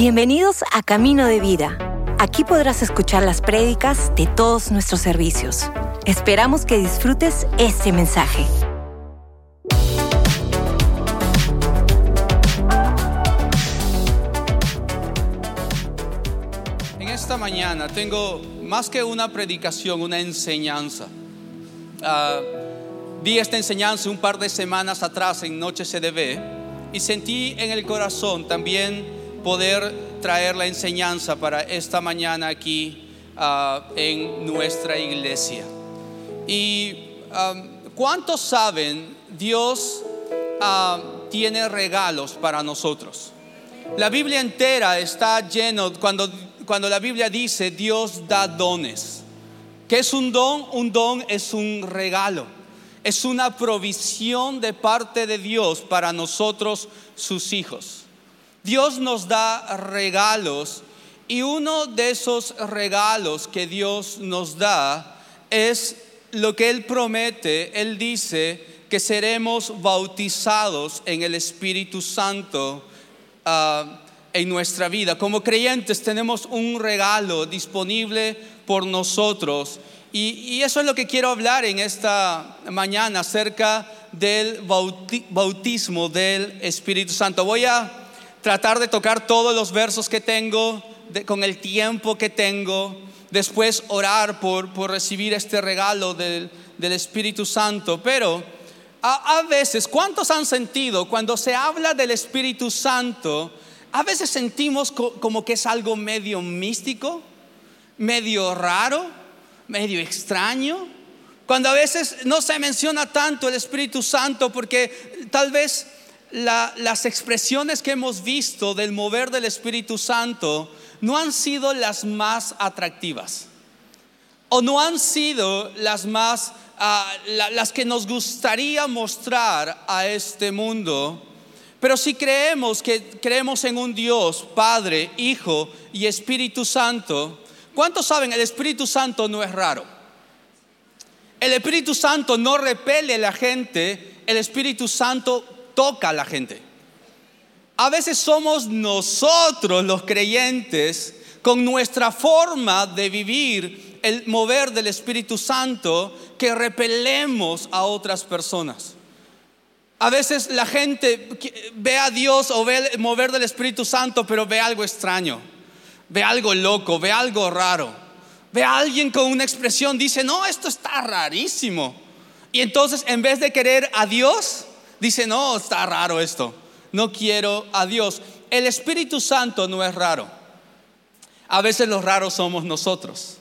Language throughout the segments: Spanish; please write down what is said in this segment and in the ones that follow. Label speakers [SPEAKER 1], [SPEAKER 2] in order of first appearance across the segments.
[SPEAKER 1] Bienvenidos a Camino de Vida. Aquí podrás escuchar las prédicas de todos nuestros servicios. Esperamos que disfrutes este mensaje.
[SPEAKER 2] En esta mañana tengo más que una predicación, una enseñanza. Ah, di esta enseñanza un par de semanas atrás en Noche CDB y sentí en el corazón también poder traer la enseñanza para esta mañana aquí ah, en nuestra iglesia. Y ¿cuántos saben? Dios ah, tiene regalos para nosotros. La Biblia entera está lleno, cuando, cuando la Biblia dice Dios da dones. ¿Qué es un don? Un don es un regalo. Es una provisión de parte de Dios para nosotros, sus hijos. Dios nos da regalos y uno de esos regalos que Dios nos da es lo que Él promete. Él dice que seremos bautizados en el Espíritu Santo ah, en nuestra vida. Como creyentes tenemos un regalo disponible por nosotros. Y, y, eso es lo que quiero hablar en esta mañana acerca del bautismo del Espíritu Santo. Voy a tratar de tocar todos los versos que tengo, con el tiempo que tengo, después orar por, por recibir este regalo del, del Espíritu Santo. Pero a, veces, ¿cuántos han sentido cuando se habla del Espíritu Santo? A veces sentimos como que es algo medio místico, medio raro, medio extraño. Cuando a veces no se menciona tanto el Espíritu Santo porque tal vez las expresiones que hemos visto del mover del Espíritu Santo no han sido las más atractivas o no han sido las más ah, las que nos gustaría mostrar a este mundo. Pero si creemos que creemos en un Dios, Padre, Hijo y Espíritu Santo, ¿cuántos saben? El Espíritu Santo no es raro. El Espíritu Santo no repele a la gente, el Espíritu Santo toca a la gente. A veces somos nosotros los creyentes con nuestra forma de vivir el mover del Espíritu Santo que repelemos a otras personas. A veces la gente ve a Dios o ve el mover del Espíritu Santo, pero ve algo extraño, ve algo loco, ve algo raro, ve a alguien con una expresión, dice, no, esto está rarísimo. Y entonces en vez de querer a Dios, dice, no, está raro esto, no quiero a Dios. El Espíritu Santo no es raro. A veces los raros somos nosotros.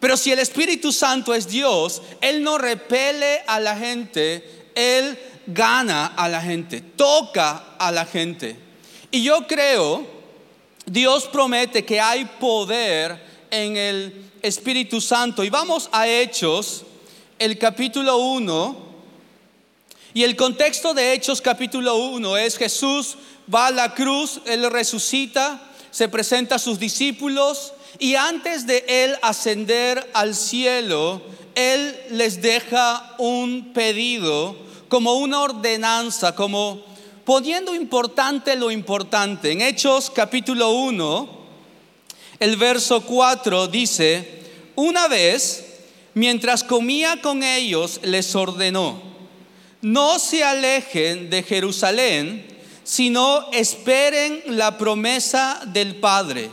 [SPEAKER 2] Pero si el Espíritu Santo es Dios, Él no repele a la gente, Él gana a la gente, toca a la gente. Y yo creo, Dios promete que hay poder en el Espíritu Santo. Y vamos a Hechos, el capítulo 1, y el contexto de Hechos capítulo 1 es Jesús va a la cruz, Él resucita, se presenta a sus discípulos y antes de Él ascender al cielo, Él les deja un pedido como una ordenanza, como poniendo importante lo importante. En Hechos capítulo 1, el verso 4 dice, una vez, mientras comía con ellos, les ordenó no se alejen de Jerusalén, sino esperen la promesa del Padre,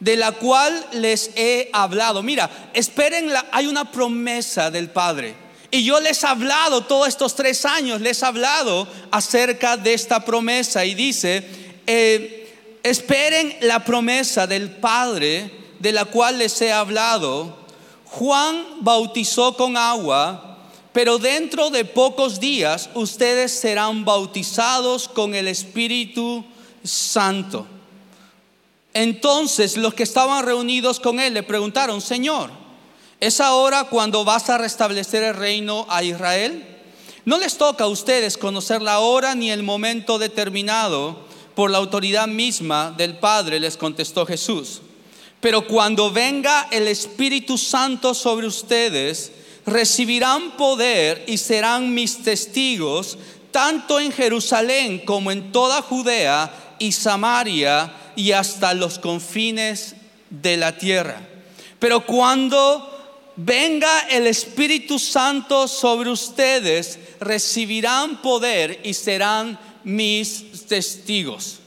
[SPEAKER 2] de la cual les he hablado. Mira, esperen, la, hay una promesa del Padre. Y yo les he hablado todos estos tres años, les he hablado acerca de esta promesa y dice, eh, esperen la promesa del Padre de la cual les he hablado. Juan bautizó con agua pero dentro de pocos días ustedes serán bautizados con el Espíritu Santo. Entonces los que estaban reunidos con él le preguntaron, Señor, ¿es ahora cuando vas a restablecer el reino a Israel? No les toca a ustedes conocer la hora ni el momento determinado por la autoridad misma del Padre, les contestó Jesús. Pero cuando venga el Espíritu Santo sobre ustedes, recibirán poder y serán mis testigos tanto en Jerusalén como en toda Judea y Samaria y hasta los confines de la tierra. Pero cuando venga el Espíritu Santo sobre ustedes, recibirán poder y serán mis testigos.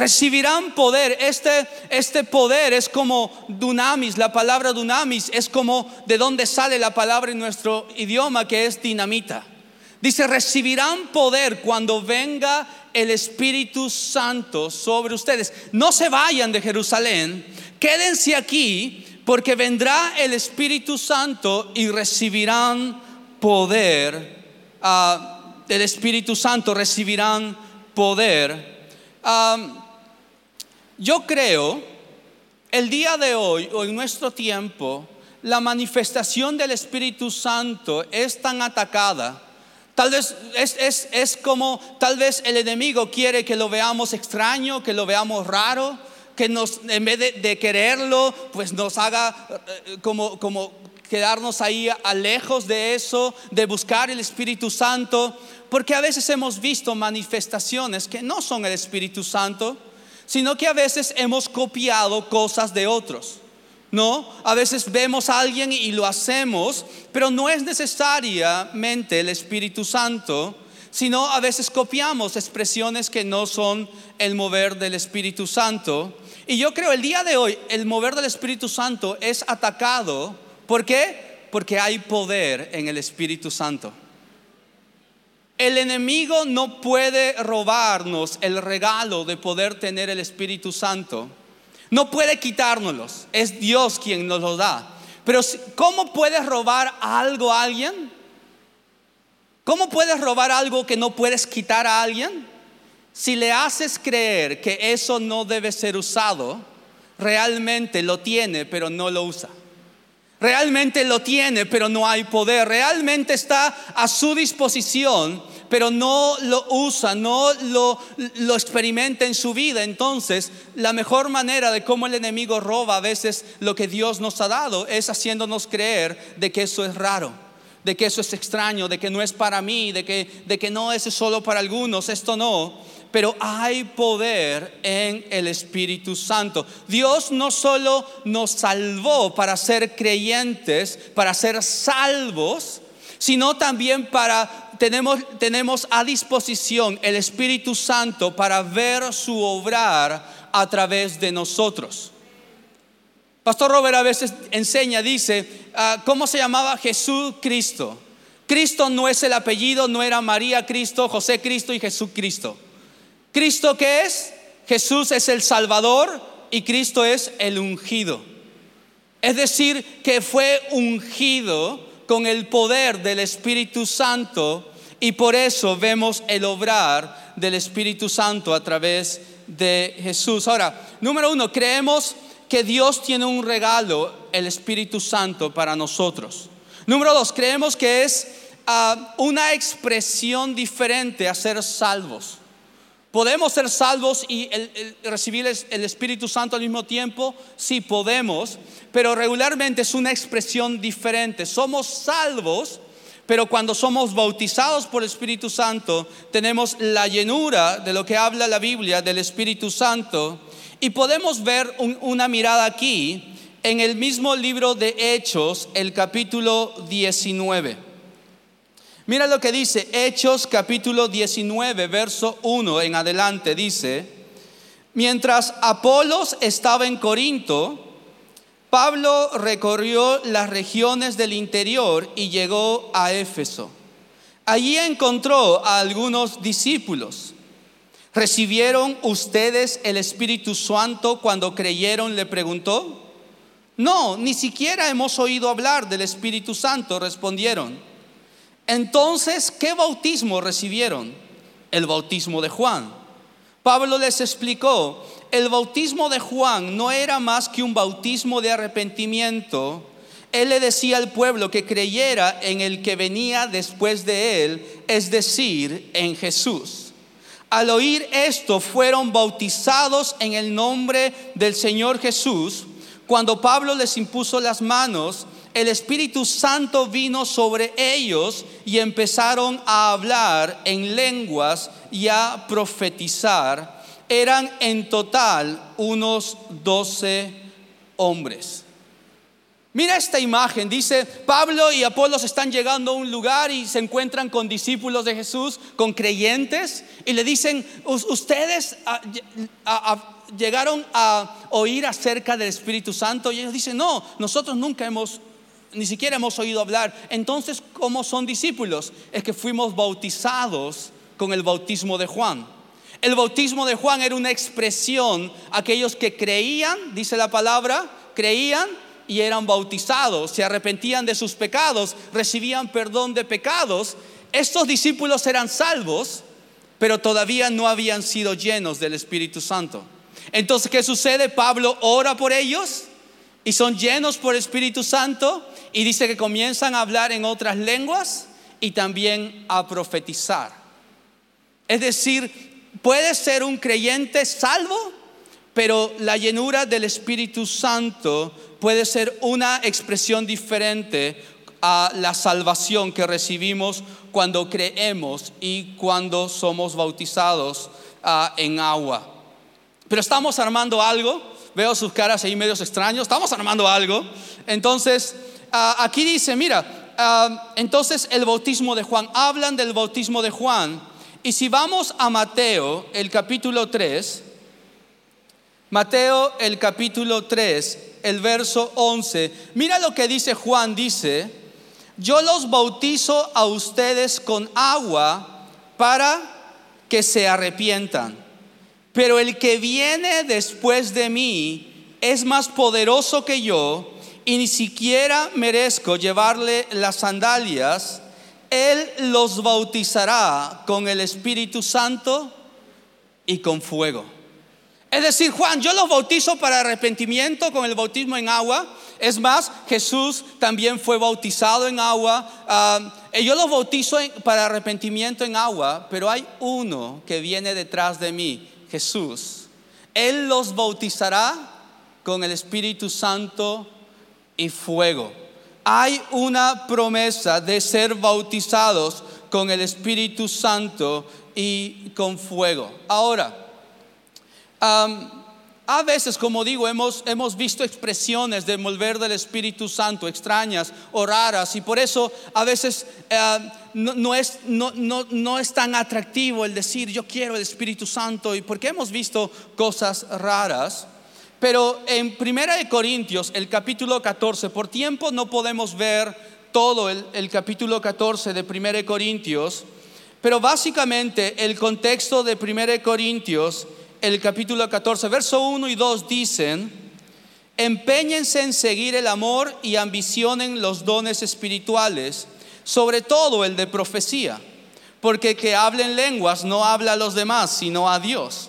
[SPEAKER 2] Recibirán poder. Este, este poder es como dunamis. La palabra dunamis es como de donde sale la palabra en nuestro idioma que es dinamita. Dice, recibirán poder cuando venga el Espíritu Santo sobre ustedes. No se vayan de Jerusalén, quédense aquí porque vendrá el Espíritu Santo y recibirán poder. Uh, del Espíritu Santo recibirán poder. Yo creo, el día de hoy o en nuestro tiempo, la manifestación del Espíritu Santo es tan atacada. Tal vez es, es, como, tal vez el enemigo quiere que lo veamos extraño, que lo veamos raro, que nos, en vez de, quererlo, pues nos haga eh, como, como quedarnos ahí a lejos de eso, de buscar el Espíritu Santo, porque a veces hemos visto manifestaciones que no son el Espíritu Santo, sino que a veces hemos copiado cosas de otros. ¿No? A veces vemos a alguien y lo hacemos, pero no es necesariamente el Espíritu Santo, sino a veces copiamos expresiones que no son el mover del Espíritu Santo. Y yo creo el día de hoy el mover del Espíritu Santo es atacado. ¿Por qué? Porque hay poder en el Espíritu Santo. El enemigo no puede robarnos el regalo de poder tener el Espíritu Santo. No puede quitárnoslos. Es Dios quien nos lo da. Pero ¿cómo puedes robar algo a alguien? ¿Cómo puedes robar algo que no puedes quitar a alguien? Si le haces creer que eso no debe ser usado, realmente lo tiene, pero no lo usa. Realmente lo tiene, pero no hay poder. Realmente está a su disposición, pero no lo usa, no lo, lo, experimenta en su vida. Entonces, la mejor manera de cómo el enemigo roba a veces lo que Dios nos ha dado es haciéndonos creer de que eso es raro, de que eso es extraño, de que no es para mí, de que, de que no es solo para algunos, esto no pero hay poder en el Espíritu Santo. Dios no solo nos salvó para ser creyentes, para ser salvos, sino también para tenemos, tenemos a disposición el Espíritu Santo para ver su obrar a través de nosotros. Pastor Robert a veces enseña, dice, ah, ¿cómo se llamaba Jesús Cristo? Cristo no es el apellido, no era María Cristo, José Cristo y Jesús Cristo. ¿Cristo qué es? Jesús es el Salvador y Cristo es el ungido. Es decir, que fue ungido con el poder del Espíritu Santo y por eso vemos el obrar del Espíritu Santo a través de Jesús. Ahora, número uno, creemos que Dios tiene un regalo, el Espíritu Santo, para nosotros. Número dos, creemos que es ah, una expresión diferente a ser salvos. ¿Podemos ser salvos y recibir el Espíritu Santo al mismo tiempo? Sí, podemos, pero regularmente es una expresión diferente. Somos salvos, pero cuando somos bautizados por el Espíritu Santo, tenemos la llenura de lo que habla la Biblia del Espíritu Santo y podemos ver una mirada aquí en el mismo libro de Hechos, el capítulo 19. Mira lo que dice Hechos capítulo 19, verso 1 en adelante. Dice, mientras Apolos estaba en Corinto, Pablo recorrió las regiones del interior y llegó a Éfeso. Allí encontró a algunos discípulos. ¿Recibieron ustedes el Espíritu Santo cuando creyeron? Le preguntó. No, ni siquiera hemos oído hablar del Espíritu Santo, respondieron. Entonces, ¿qué bautismo recibieron? El bautismo de Juan. Pablo les explicó, el bautismo de Juan no era más que un bautismo de arrepentimiento. Él le decía al pueblo que creyera en el que venía después de él, es decir, en Jesús. Al oír esto, fueron bautizados en el nombre del Señor Jesús. Cuando Pablo les impuso las manos, el Espíritu Santo vino sobre ellos y empezaron a hablar en lenguas y a profetizar. eran en total unos 12 hombres. Mira esta imagen, dice Pablo y Apolos están llegando a un lugar y se encuentran con discípulos de Jesús, con creyentes, y le dicen, ustedes llegaron a oír acerca del Espíritu Santo, y ellos dicen, no, nosotros nunca hemos, ni siquiera hemos oído hablar. Entonces, ¿cómo son discípulos? Es que fuimos bautizados con el bautismo de Juan. El bautismo de Juan era una expresión, aquellos que creían, dice la palabra, creían y eran bautizados, se arrepentían de sus pecados, recibían perdón de pecados. Estos discípulos eran salvos, pero todavía no habían sido llenos del Espíritu Santo. Entonces, ¿qué sucede? Pablo ora por ellos y son llenos por el Espíritu Santo y dice que comienzan a hablar en otras lenguas y también a profetizar. Es decir, puede ser un creyente salvo, pero la llenura del Espíritu Santo puede ser una expresión diferente a la salvación que recibimos cuando creemos y cuando somos bautizados ah, en agua. Pero estamos armando algo, veo sus caras ahí medios extraños, estamos armando algo. Entonces, ah, aquí dice, mira, ah, entonces el bautismo de Juan, hablan del bautismo de Juan. Y si vamos a Mateo, el capítulo 3, Mateo el capítulo 3, el verso 11. Mira lo que dice Juan, dice, yo los bautizo a ustedes con agua para que se arrepientan. Pero el que viene después de mí es más poderoso que yo y ni siquiera merezco llevarle las sandalias. Él los bautizará con el Espíritu Santo y con fuego. Es decir, Juan, yo los bautizo para arrepentimiento con el bautismo en agua. Es más, Jesús también fue bautizado en agua. Ah, yo los bautizo para arrepentimiento en agua, pero hay uno que viene detrás de mí, Jesús. Él los bautizará con el Espíritu Santo y fuego. Hay una promesa de ser bautizados con el Espíritu Santo y con fuego. Ahora, a veces, como digo, hemos, hemos visto expresiones de volver del Espíritu Santo extrañas o raras y por eso a veces no, no, no, es tan atractivo el decir yo quiero el Espíritu Santo y porque hemos visto cosas raras. Pero en Primera de Corintios, el capítulo 14, por tiempo no podemos ver todo el, capítulo 14 de Primera de Corintios, pero básicamente el contexto de Primera de Corintios el capítulo 14, verso 1 y 2 dicen, empeñense en seguir el amor y ambicionen los dones espirituales, sobre todo el de profecía, porque que hablen lenguas no habla a los demás, sino a Dios.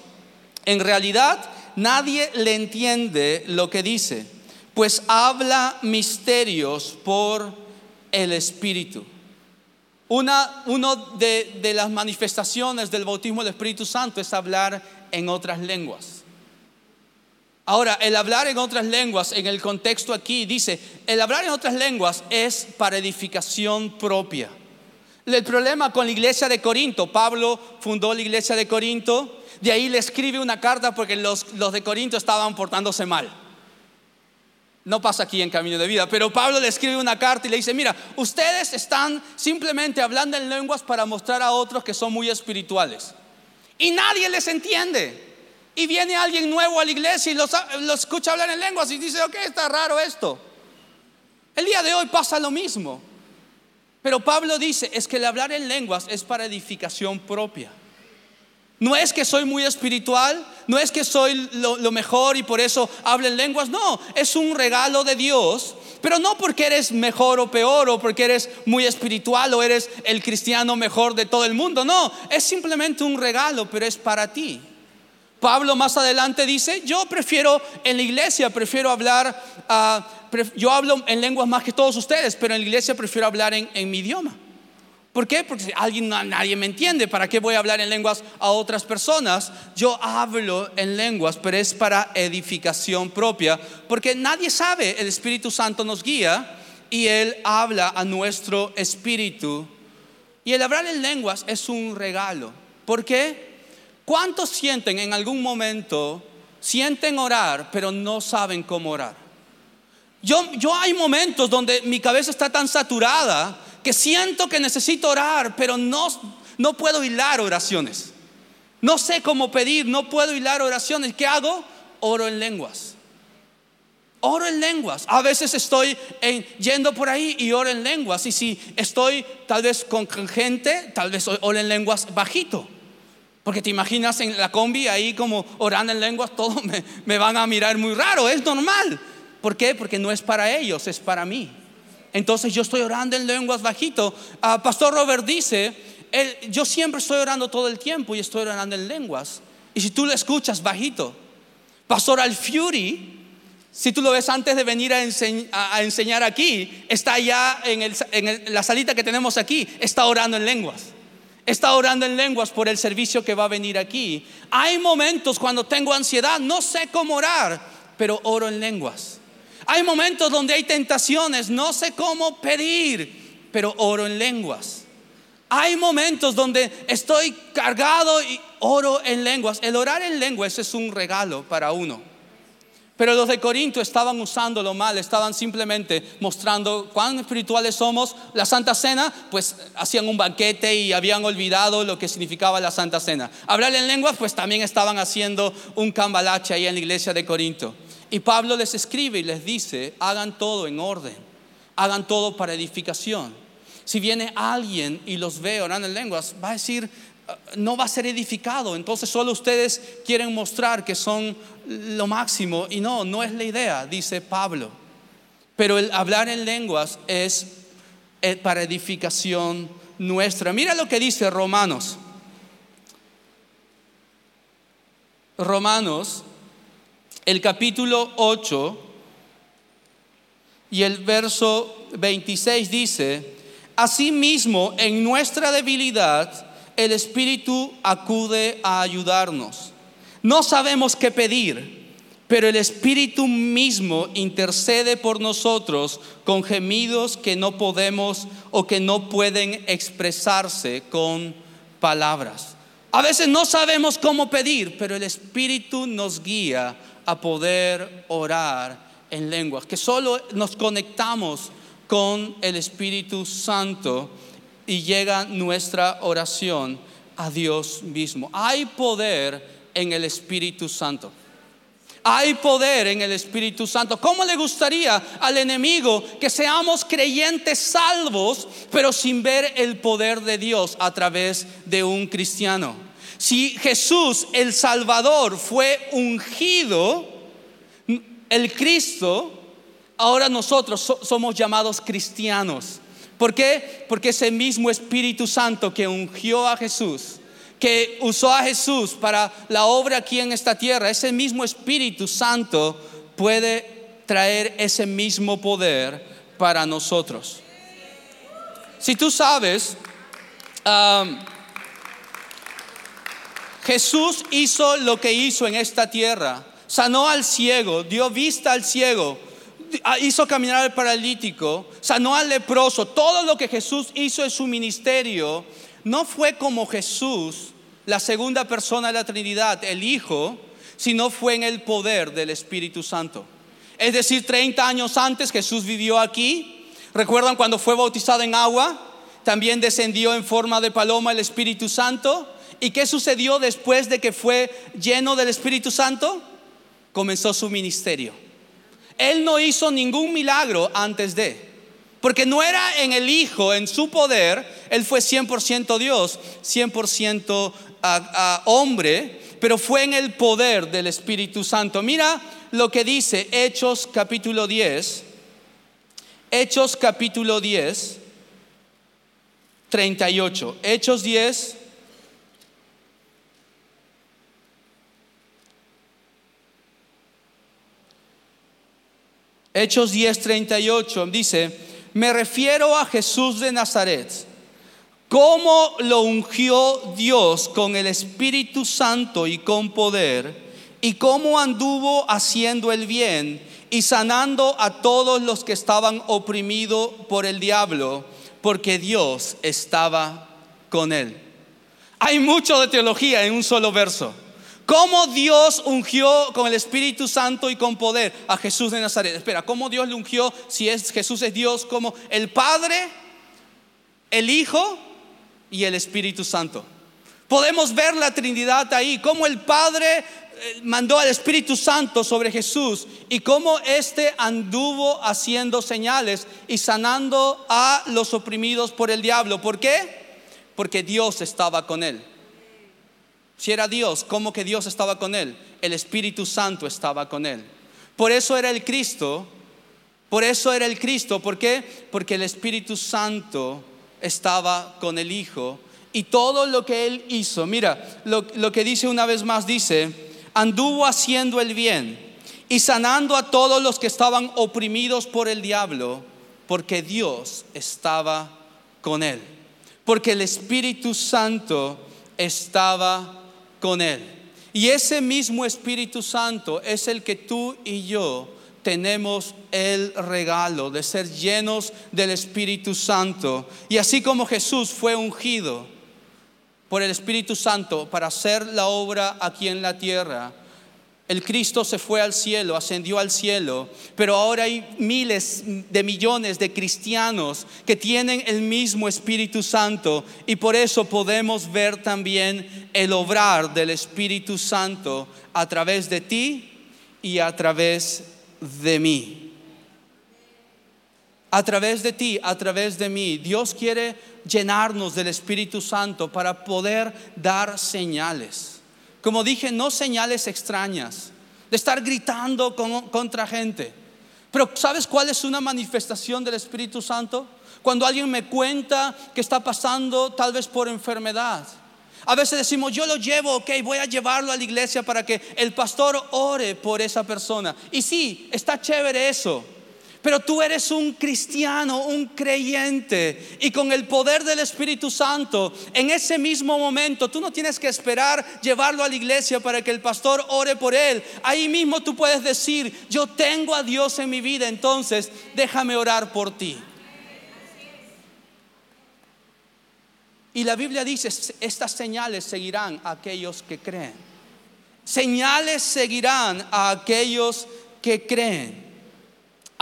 [SPEAKER 2] En realidad, nadie le entiende lo que dice, pues habla misterios por el Espíritu. Una uno de, de las manifestaciones del bautismo del Espíritu Santo es hablar en otras lenguas. Ahora, el hablar en otras lenguas, en el contexto aquí, dice, el hablar en otras lenguas es para edificación propia. El problema con la iglesia de Corinto, Pablo fundó la iglesia de Corinto, de ahí le escribe una carta porque los, los de Corinto estaban portándose mal. No pasa aquí en Camino de Vida, pero Pablo le escribe una carta y le dice, mira, ustedes están simplemente hablando en lenguas para mostrar a otros que son muy espirituales y nadie les entiende. Y viene alguien nuevo a la iglesia y los, escucha hablar en lenguas y dice, ok, está raro esto. El día de hoy pasa lo mismo. Pero Pablo dice, es que el hablar en lenguas es para edificación propia. No es que soy muy espiritual, no es que soy lo, mejor y por eso hablo en lenguas, no, es un regalo de Dios pero no porque eres mejor o peor o porque eres muy espiritual o eres el cristiano mejor de todo el mundo. No, es simplemente un regalo, pero es para ti. Pablo más adelante dice, yo prefiero en la iglesia, prefiero hablar, ah, yo hablo en lenguas más que todos ustedes, pero en la iglesia prefiero hablar en mi idioma. ¿Por qué? Porque alguien, nadie me entiende. ¿Para qué voy a hablar en lenguas a otras personas? Yo hablo en lenguas, pero es para edificación propia, porque nadie sabe. El Espíritu Santo nos guía y Él habla a nuestro espíritu. Y el hablar en lenguas es un regalo. ¿Por qué? ¿Cuántos sienten en algún momento, sienten orar, pero no saben cómo orar? Yo, yo hay momentos donde mi cabeza está tan saturada que siento que necesito orar, pero no, no puedo hilar oraciones. No sé cómo pedir, no puedo hilar oraciones. ¿Qué hago? Oro en lenguas. Oro en lenguas. A veces estoy yendo por ahí y oro en lenguas. Y si estoy tal vez con gente, tal vez oro en lenguas bajito. Porque te imaginas en la combi ahí como orando en lenguas, todos me, me van a mirar muy raro. Es normal. ¿Por qué? Porque no es para ellos, es para mí. Entonces yo estoy orando en lenguas bajito. Ah, Pastor Robert dice, yo siempre estoy orando todo el tiempo y estoy orando en lenguas. Y si tú lo escuchas bajito, Pastor Alfiuri, si tú lo ves antes de venir a, enseñar aquí, está allá en, la salita que tenemos aquí, está orando en lenguas. Está orando en lenguas por el servicio que va a venir aquí. Hay momentos cuando tengo ansiedad, no sé cómo orar, pero oro en lenguas. Hay momentos donde hay tentaciones, no sé cómo pedir, pero oro en lenguas. Hay momentos donde estoy cargado y oro en lenguas. El orar en lenguas es un regalo para uno. Pero los de Corinto estaban usándolo mal, estaban simplemente mostrando cuán espirituales somos. La Santa Cena, pues hacían un banquete y habían olvidado lo que significaba la Santa Cena. Hablar en lenguas, pues también estaban haciendo un cambalache ahí en la iglesia de Corinto. Y Pablo les escribe y les dice, hagan todo en orden, hagan todo para edificación. Si viene alguien y los ve orando en lenguas, va a decir, ah, no va a ser edificado. Entonces solo ustedes quieren mostrar que son lo máximo. Y no, no es la idea, dice Pablo. Pero el hablar en lenguas es eh, para edificación nuestra. Mira lo que dice Romanos. Romanos, el capítulo 8 y el verso 26 dice, Asimismo, en nuestra debilidad, el Espíritu acude a ayudarnos. No sabemos qué pedir, pero el Espíritu mismo intercede por nosotros con gemidos que no podemos o que no pueden expresarse con palabras. A veces no sabemos cómo pedir, pero el Espíritu nos guía a poder orar en lenguas, que solo nos conectamos con el Espíritu Santo y llega nuestra oración a Dios mismo. Hay poder en el Espíritu Santo. Hay poder en el Espíritu Santo. ¿Cómo le gustaría al enemigo que seamos creyentes salvos, pero sin ver el poder de Dios a través de un cristiano? Si Jesús, el Salvador, fue ungido, el Cristo, ahora nosotros somos llamados cristianos. ¿Por qué? Porque ese mismo Espíritu Santo que ungió a Jesús, que usó a Jesús para la obra aquí en esta tierra, ese mismo Espíritu Santo puede traer ese mismo poder para nosotros. Si tú sabes, Jesús hizo lo que hizo en esta tierra, sanó al ciego, dio vista al ciego, Ah, hizo caminar al paralítico, sanó al leproso, todo lo que Jesús hizo en su ministerio, no fue como Jesús, la segunda persona de la Trinidad, el Hijo, sino fue en el poder del Espíritu Santo. Es decir, 30 años antes Jesús vivió aquí. ¿Recuerdan cuando fue bautizado en agua? También descendió en forma de paloma el Espíritu Santo. ¿Y qué sucedió después de que fue lleno del Espíritu Santo? Comenzó su ministerio. Él no hizo ningún milagro antes de. Porque no era en el Hijo, en su poder, Él fue 100% Dios, 100% hombre, pero fue en el poder del Espíritu Santo. Mira lo que dice Hechos capítulo 10, Hechos capítulo 10, 38. Hechos 10, Hechos 10:38 dice, me refiero a Jesús de Nazaret, cómo lo ungió Dios con el Espíritu Santo y con poder, y cómo anduvo haciendo el bien y sanando a todos los que estaban oprimidos por el diablo, porque Dios estaba con él. Hay mucho de teología en un solo verso. ¿Cómo Dios ungió con el Espíritu Santo y con poder a Jesús de Nazaret? Espera, ¿cómo Dios le ungió si es, Jesús es Dios como el Padre, el Hijo y el Espíritu Santo? Podemos ver la Trinidad ahí, cómo el Padre eh, mandó al Espíritu Santo sobre Jesús y cómo éste anduvo haciendo señales y sanando a los oprimidos por el diablo. ¿Por qué? Porque Dios estaba con él. Si era Dios, ¿cómo que Dios estaba con él? El Espíritu Santo estaba con él. Por eso era el Cristo. Por eso era el Cristo. ¿Por qué? Porque el Espíritu Santo estaba con el Hijo. Y todo lo que él hizo, mira, lo, lo que dice una vez más, dice, anduvo haciendo el bien y sanando a todos los que estaban oprimidos por el diablo, porque Dios estaba con él. Porque el Espíritu Santo estaba con Él. Y ese mismo Espíritu Santo es el que tú y yo tenemos el regalo de ser llenos del Espíritu Santo. Y así como Jesús fue ungido por el Espíritu Santo para hacer la obra aquí en la tierra, el Cristo se fue al cielo, ascendió al cielo, pero ahora hay miles de millones de cristianos que tienen el mismo Espíritu Santo y por eso podemos ver también el obrar del Espíritu Santo a través de ti y a través de mí. A través de ti, a través de mí. Dios quiere llenarnos del Espíritu Santo para poder dar señales. Como dije, no señales extrañas, de estar gritando contra gente. Pero ¿sabes cuál es una manifestación del Espíritu Santo? Cuando alguien me cuenta que está pasando tal vez por enfermedad. A veces decimos, yo lo llevo, ok, voy a llevarlo a la iglesia para que el pastor ore por esa persona. Y sí, está chévere eso. Pero tú eres un cristiano, un creyente, y con el poder del Espíritu Santo, en ese mismo momento, tú no tienes que esperar llevarlo a la iglesia para que el pastor ore por él. Ahí mismo tú puedes decir, yo tengo a Dios en mi vida, entonces déjame orar por ti. Y la Biblia dice, estas señales seguirán a aquellos que creen. Señales seguirán a aquellos que creen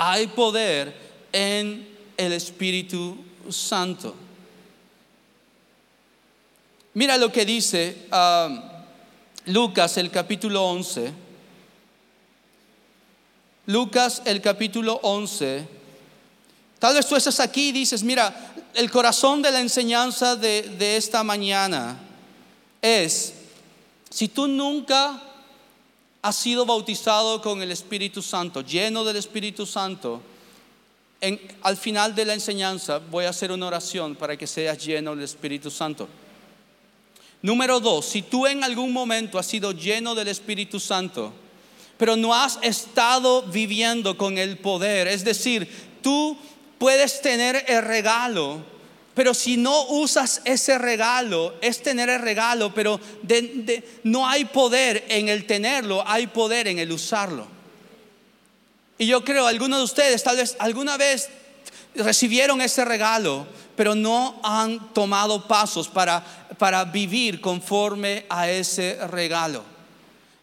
[SPEAKER 2] hay poder en el Espíritu Santo. Mira lo que dice um, Lucas el capítulo 11. Lucas el capítulo 11. Tal vez tú estás aquí y dices, mira, el corazón de la enseñanza de, de esta mañana es, si tú nunca has sido bautizado con el Espíritu Santo, lleno del Espíritu Santo, al final de la enseñanza voy a hacer una oración para que seas lleno del Espíritu Santo. Número dos, si tú en algún momento has sido lleno del Espíritu Santo, pero no has estado viviendo con el poder, es decir, tú puedes tener el regalo pero si no usas ese regalo, es tener el regalo, pero no hay poder en el tenerlo, hay poder en el usarlo. Y yo creo, algunos de ustedes tal vez alguna vez recibieron ese regalo, pero no han tomado pasos para, para vivir conforme a ese regalo.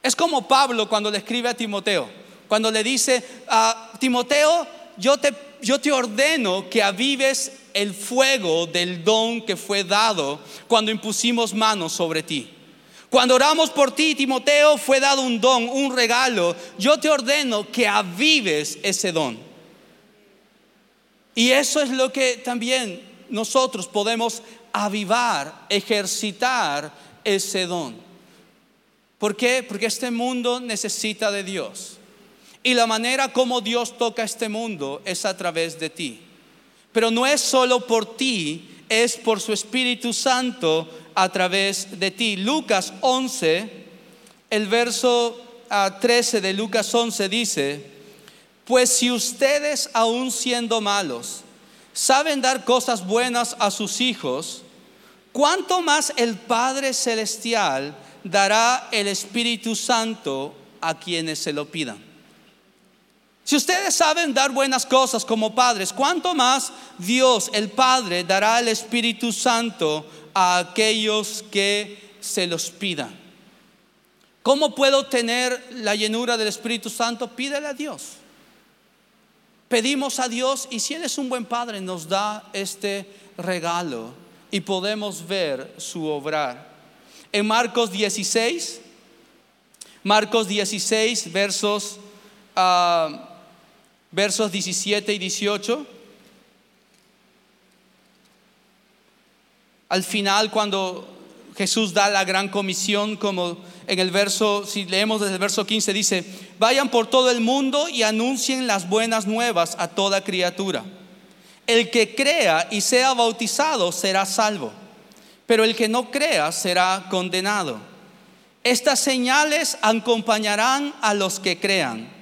[SPEAKER 2] Es como Pablo cuando le escribe a Timoteo, cuando le dice a Timoteo, yo te, yo te ordeno que avives el fuego del don que fue dado cuando impusimos manos sobre ti. Cuando oramos por ti, Timoteo, fue dado un don, un regalo. Yo te ordeno que avives ese don. Y eso es lo que también nosotros podemos avivar, ejercitar ese don. ¿Por qué? Porque este mundo necesita de Dios. Y la manera como Dios toca este mundo es a través de ti. Pero no es solo por ti, es por su Espíritu Santo a través de ti. Lucas 11, el verso 13 ah, de Lucas 11 dice, pues si ustedes aún siendo malos saben dar cosas buenas a sus hijos, ¿cuánto más el Padre Celestial dará el Espíritu Santo a quienes se lo pidan? Si ustedes saben dar buenas cosas como padres, ¿cuánto más Dios, el Padre, dará el Espíritu Santo a aquellos que se los pidan? ¿Cómo puedo tener la llenura del Espíritu Santo? Pídele a Dios. Pedimos a Dios y si Él es un buen Padre nos da este regalo y podemos ver su obrar. En Marcos 16, Marcos 16, versos... Uh, versos 17 y 18. Al final, cuando Jesús da la gran comisión, como en el verso, si leemos desde el verso 15, dice, vayan por todo el mundo y anuncien las buenas nuevas a toda criatura. El que crea y sea bautizado será salvo, pero el que no crea será condenado. Estas señales acompañarán a los que crean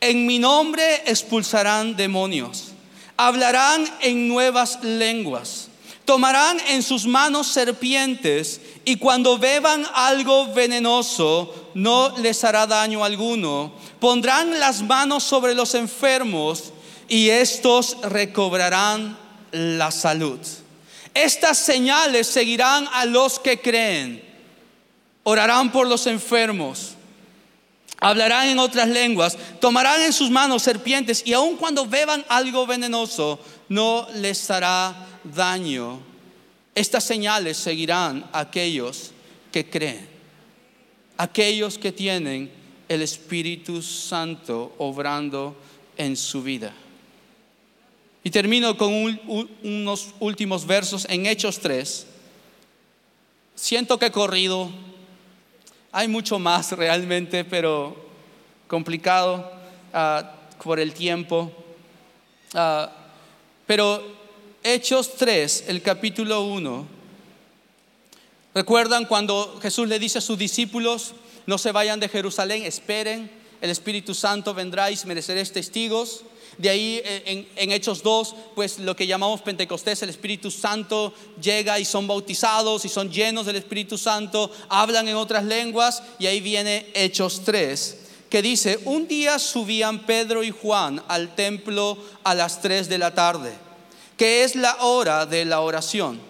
[SPEAKER 2] en mi nombre expulsarán demonios, hablarán en nuevas lenguas, tomarán en sus manos serpientes y cuando beban algo venenoso no les hará daño alguno. Pondrán las manos sobre los enfermos y estos recobrarán la salud. Estas señales seguirán a los que creen. Orarán por los enfermos hablarán en otras lenguas, tomarán en sus manos serpientes y aun cuando beban algo venenoso, no les hará daño. Estas señales seguirán a aquellos que creen, aquellos que tienen el Espíritu Santo obrando en su vida. Y termino con unos últimos versos en Hechos 3. Siento que he corrido hay mucho más realmente, pero complicado ah, por el tiempo. Ah, pero Hechos 3, el capítulo 1, ¿recuerdan cuando Jesús le dice a sus discípulos, no se vayan de Jerusalén, esperen, el Espíritu Santo vendrá mereceréis testigos? De ahí eh, en, Hechos 2, pues lo que llamamos Pentecostés, el Espíritu Santo llega y son bautizados y son llenos del Espíritu Santo, hablan en otras lenguas y ahí viene Hechos 3 que dice, un día subían Pedro y Juan al templo a las 3 de la tarde, que es la hora de la oración.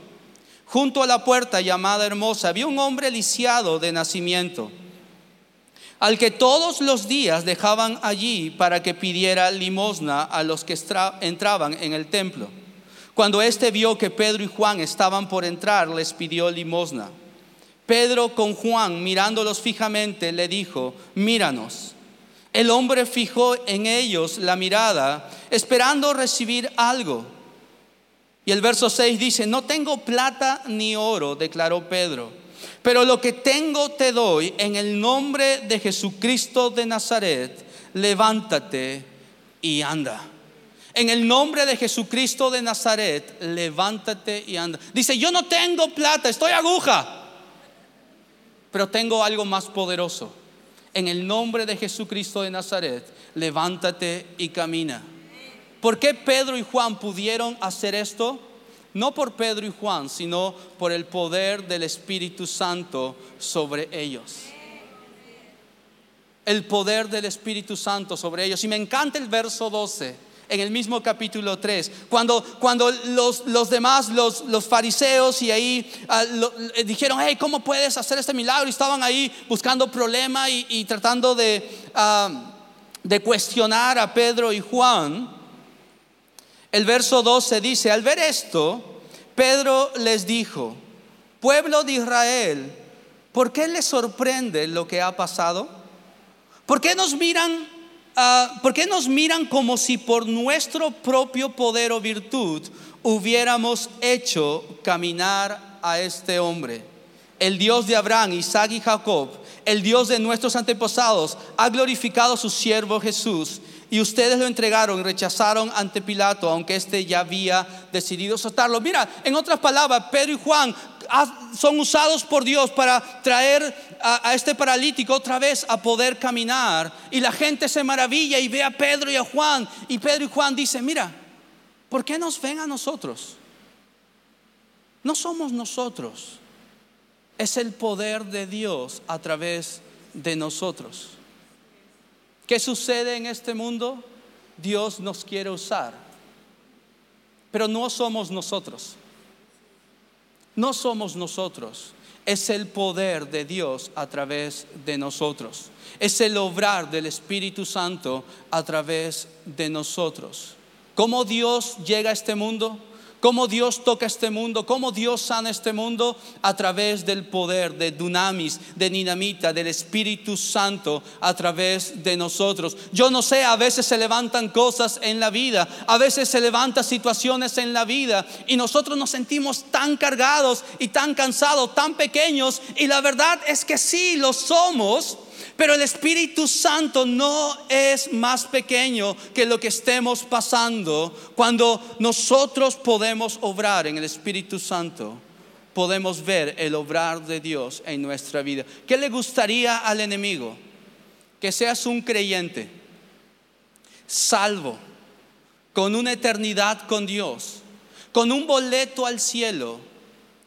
[SPEAKER 2] Junto a la puerta llamada hermosa había un hombre lisiado de nacimiento al que todos los días dejaban allí para que pidiera limosna a los que entraban en el templo. Cuando éste vio que Pedro y Juan estaban por entrar, les pidió limosna. Pedro con Juan, mirándolos fijamente, le dijo, míranos. El hombre fijó en ellos la mirada, esperando recibir algo. Y el verso 6 dice, no tengo plata ni oro, declaró Pedro pero lo que tengo te doy en el nombre de Jesucristo de Nazaret, levántate y anda. En el nombre de Jesucristo de Nazaret, levántate y anda. Dice, yo no tengo plata, estoy aguja, pero tengo algo más poderoso. En el nombre de Jesucristo de Nazaret, levántate y camina. ¿Por qué Pedro y Juan pudieron hacer esto? No por Pedro y Juan, sino por el poder del Espíritu Santo sobre ellos. El poder del Espíritu Santo sobre ellos. Y me encanta el verso 12 en el mismo capítulo 3, cuando, cuando los, los demás, los, los, fariseos y ahí ah, eh, dijeron, hey, ¿cómo puedes hacer este milagro? Y estaban ahí buscando problema y, tratando de, ah, de cuestionar a Pedro y Juan. El verso 12 dice, al ver esto, Pedro les dijo, pueblo de Israel, ¿por qué les sorprende lo que ha pasado? ¿Por qué nos miran, ah, ¿por qué nos miran como si por nuestro propio poder o virtud hubiéramos hecho caminar a este hombre? El Dios de Abraham, Isaac y Jacob, el Dios de nuestros antepasados, ha glorificado a su siervo Jesús y ustedes lo entregaron y rechazaron ante Pilato, aunque éste ya había decidido soltarlo. Mira, en otras palabras, Pedro y Juan son usados por Dios para traer a, este paralítico otra vez a poder caminar. Y la gente se maravilla y ve a Pedro y a Juan. Y Pedro y Juan dicen, mira, ¿por qué nos ven a nosotros? No somos nosotros. Es el poder de Dios a través de nosotros. ¿Qué sucede en este mundo? Dios nos quiere usar. Pero no somos nosotros. No somos nosotros. Es el poder de Dios a través de nosotros. Es el obrar del Espíritu Santo a través de nosotros. ¿Cómo Dios llega a este mundo? Cómo Dios toca este mundo, cómo Dios sana este mundo a través del poder de Dunamis, de Dinamita, del Espíritu Santo a través de nosotros. Yo no sé, a veces se levantan cosas en la vida, a veces se levantan situaciones en la vida y nosotros nos sentimos tan cargados y tan cansados, tan pequeños y la verdad es que sí lo somos pero el Espíritu Santo no es más pequeño que lo que estemos pasando. Cuando nosotros podemos obrar en el Espíritu Santo, podemos ver el obrar de Dios en nuestra vida. ¿Qué le gustaría al enemigo? Que seas un creyente, salvo, con una eternidad con Dios, con un boleto al cielo,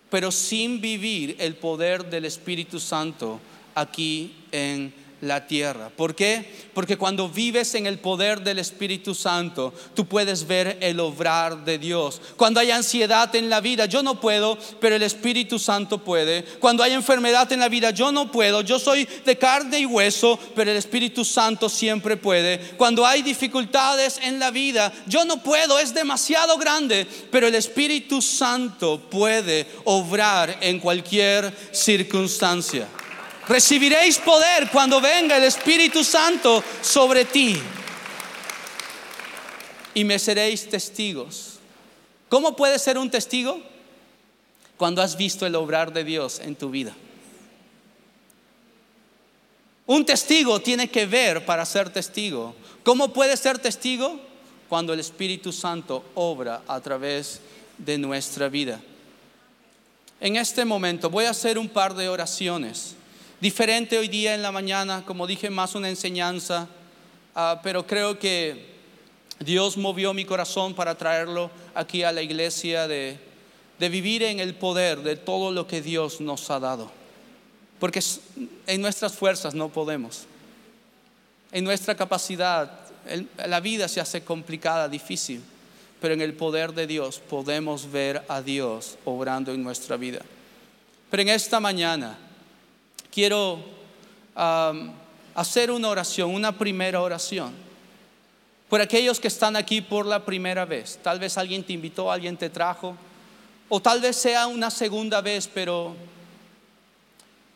[SPEAKER 2] pero sin vivir el poder del Espíritu Santo aquí en la tierra. ¿Por qué? Porque cuando vives en el poder del Espíritu Santo, tú puedes ver el obrar de Dios. Cuando hay ansiedad en la vida, yo no puedo, pero el Espíritu Santo puede. Cuando hay enfermedad en la vida, yo no puedo. Yo soy de carne y hueso, pero el Espíritu Santo siempre puede. Cuando hay dificultades en la vida, yo no puedo, es demasiado grande, pero el Espíritu Santo puede obrar en cualquier circunstancia. Recibiréis poder cuando venga el Espíritu Santo sobre ti. Y me seréis testigos. ¿Cómo puedes ser un testigo? Cuando has visto el obrar de Dios en tu vida. Un testigo tiene que ver para ser testigo. ¿Cómo puede ser testigo? Cuando el Espíritu Santo obra a través de nuestra vida. En este momento voy a hacer un par de oraciones diferente hoy día en la mañana, como dije, más una enseñanza, ah, pero creo que Dios movió mi corazón para traerlo aquí a la iglesia de, de vivir en el poder de todo lo que Dios nos ha dado. Porque en nuestras fuerzas no podemos. En nuestra capacidad, la vida se hace complicada, difícil, pero en el poder de Dios podemos ver a Dios obrando en nuestra vida. Pero en esta mañana, quiero hacer una oración, una primera oración. Por aquellos que están aquí por la primera vez, tal vez alguien te invitó, alguien te trajo, o tal vez sea una segunda vez, pero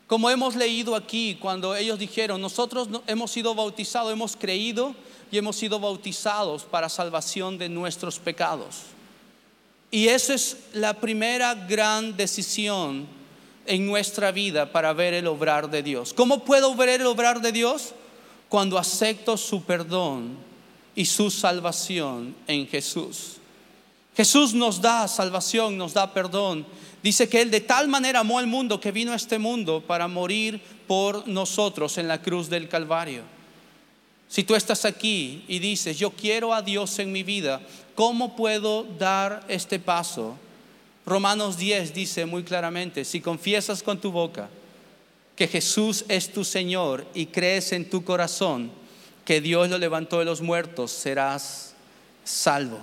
[SPEAKER 2] como hemos leído aquí, cuando ellos dijeron, nosotros hemos sido bautizados, hemos creído y hemos sido bautizados para salvación de nuestros pecados. Y esa es la primera gran decisión en nuestra vida para ver el obrar de Dios. ¿Cómo puedo ver el obrar de Dios? Cuando acepto su perdón y su salvación en Jesús. Jesús nos da salvación, nos da perdón. Dice que Él de tal manera amó al mundo que vino a este mundo para morir por nosotros en la cruz del Calvario. Si tú estás aquí y dices, yo quiero a Dios en mi vida, ¿cómo puedo dar este paso? Romanos 10 dice muy claramente, si confiesas con tu boca que Jesús es tu Señor y crees en tu corazón que Dios lo levantó de los muertos, serás salvo.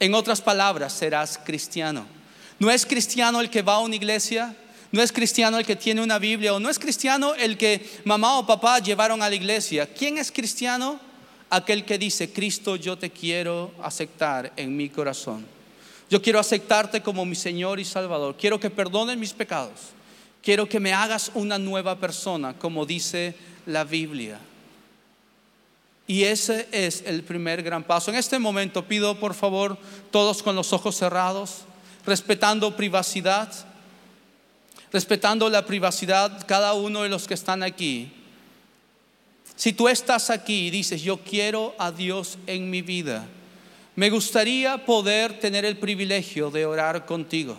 [SPEAKER 2] En otras palabras, serás cristiano. No es cristiano el que va a una iglesia, no es cristiano el que tiene una Biblia, o no es cristiano el que mamá o papá llevaron a la iglesia. ¿Quién es cristiano? Aquel que dice, Cristo, yo te quiero aceptar en mi corazón. Yo quiero aceptarte como mi Señor y Salvador. Quiero que perdones mis pecados. Quiero que me hagas una nueva persona, como dice la Biblia. Y ese es el primer gran paso. En este momento pido por favor todos con los ojos cerrados, respetando privacidad, respetando la privacidad cada uno de los que están aquí. Si tú estás aquí y dices, yo quiero a Dios en mi vida, me gustaría poder tener el privilegio de orar contigo.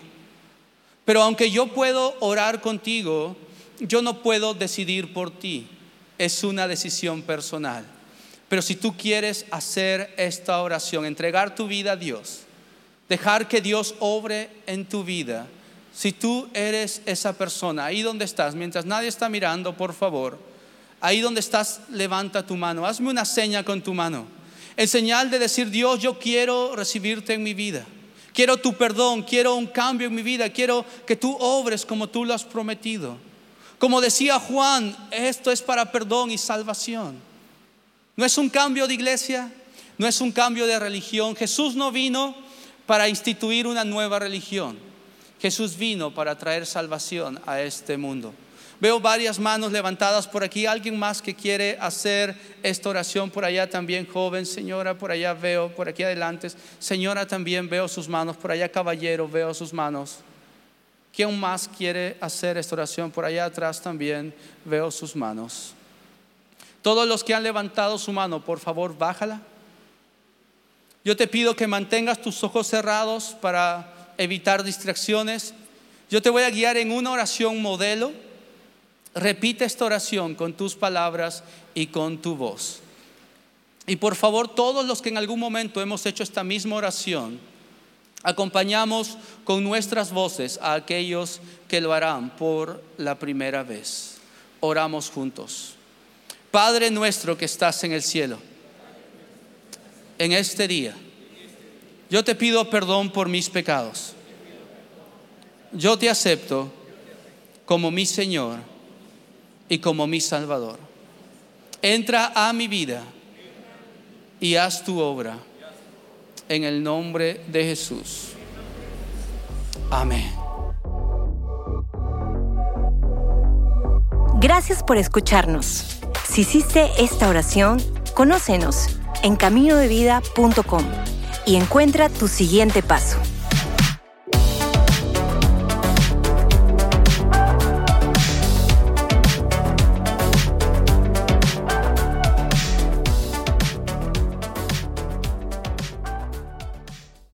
[SPEAKER 2] Pero aunque yo puedo orar contigo, yo no puedo decidir por ti. Es una decisión personal. Pero si tú quieres hacer esta oración, entregar tu vida a Dios, dejar que Dios obre en tu vida, si tú eres esa persona, ahí donde estás, mientras nadie está mirando, por favor, ahí donde estás, levanta tu mano, hazme una seña con tu mano En señal de decir, Dios, yo quiero recibirte en mi vida. Quiero tu perdón, quiero un cambio en mi vida, quiero que tú obres como tú lo has prometido. Como decía Juan, esto es para perdón y salvación. No es un cambio de iglesia, no es un cambio de religión. Jesús no vino para instituir una nueva religión. Jesús vino para traer salvación a este mundo. Veo varias manos levantadas por aquí. ¿Alguien más que quiere hacer esta oración por allá también, joven? Señora, por allá veo, por aquí adelante. Señora, también veo sus manos. Por allá, caballero, veo sus manos. ¿Quién más quiere hacer esta oración? Por allá atrás también veo sus manos. Todos los que han levantado su mano, por favor, bájala. Yo te pido que mantengas tus ojos cerrados para evitar distracciones. Yo te voy a guiar en una oración modelo Repite esta oración con tus palabras y con tu voz. Y por favor, todos los que en algún momento hemos hecho esta misma oración, acompañamos con nuestras voces a aquellos que lo harán por la primera vez. Oramos juntos. Padre nuestro que estás en el cielo, en este día, yo te pido perdón por mis pecados. Yo te acepto como mi Señor y como mi Salvador. Entra a mi vida y haz tu obra en el nombre de Jesús. Amén.
[SPEAKER 1] Gracias por escucharnos. Si hiciste esta oración, conócenos en caminodevida.com y encuentra tu siguiente paso.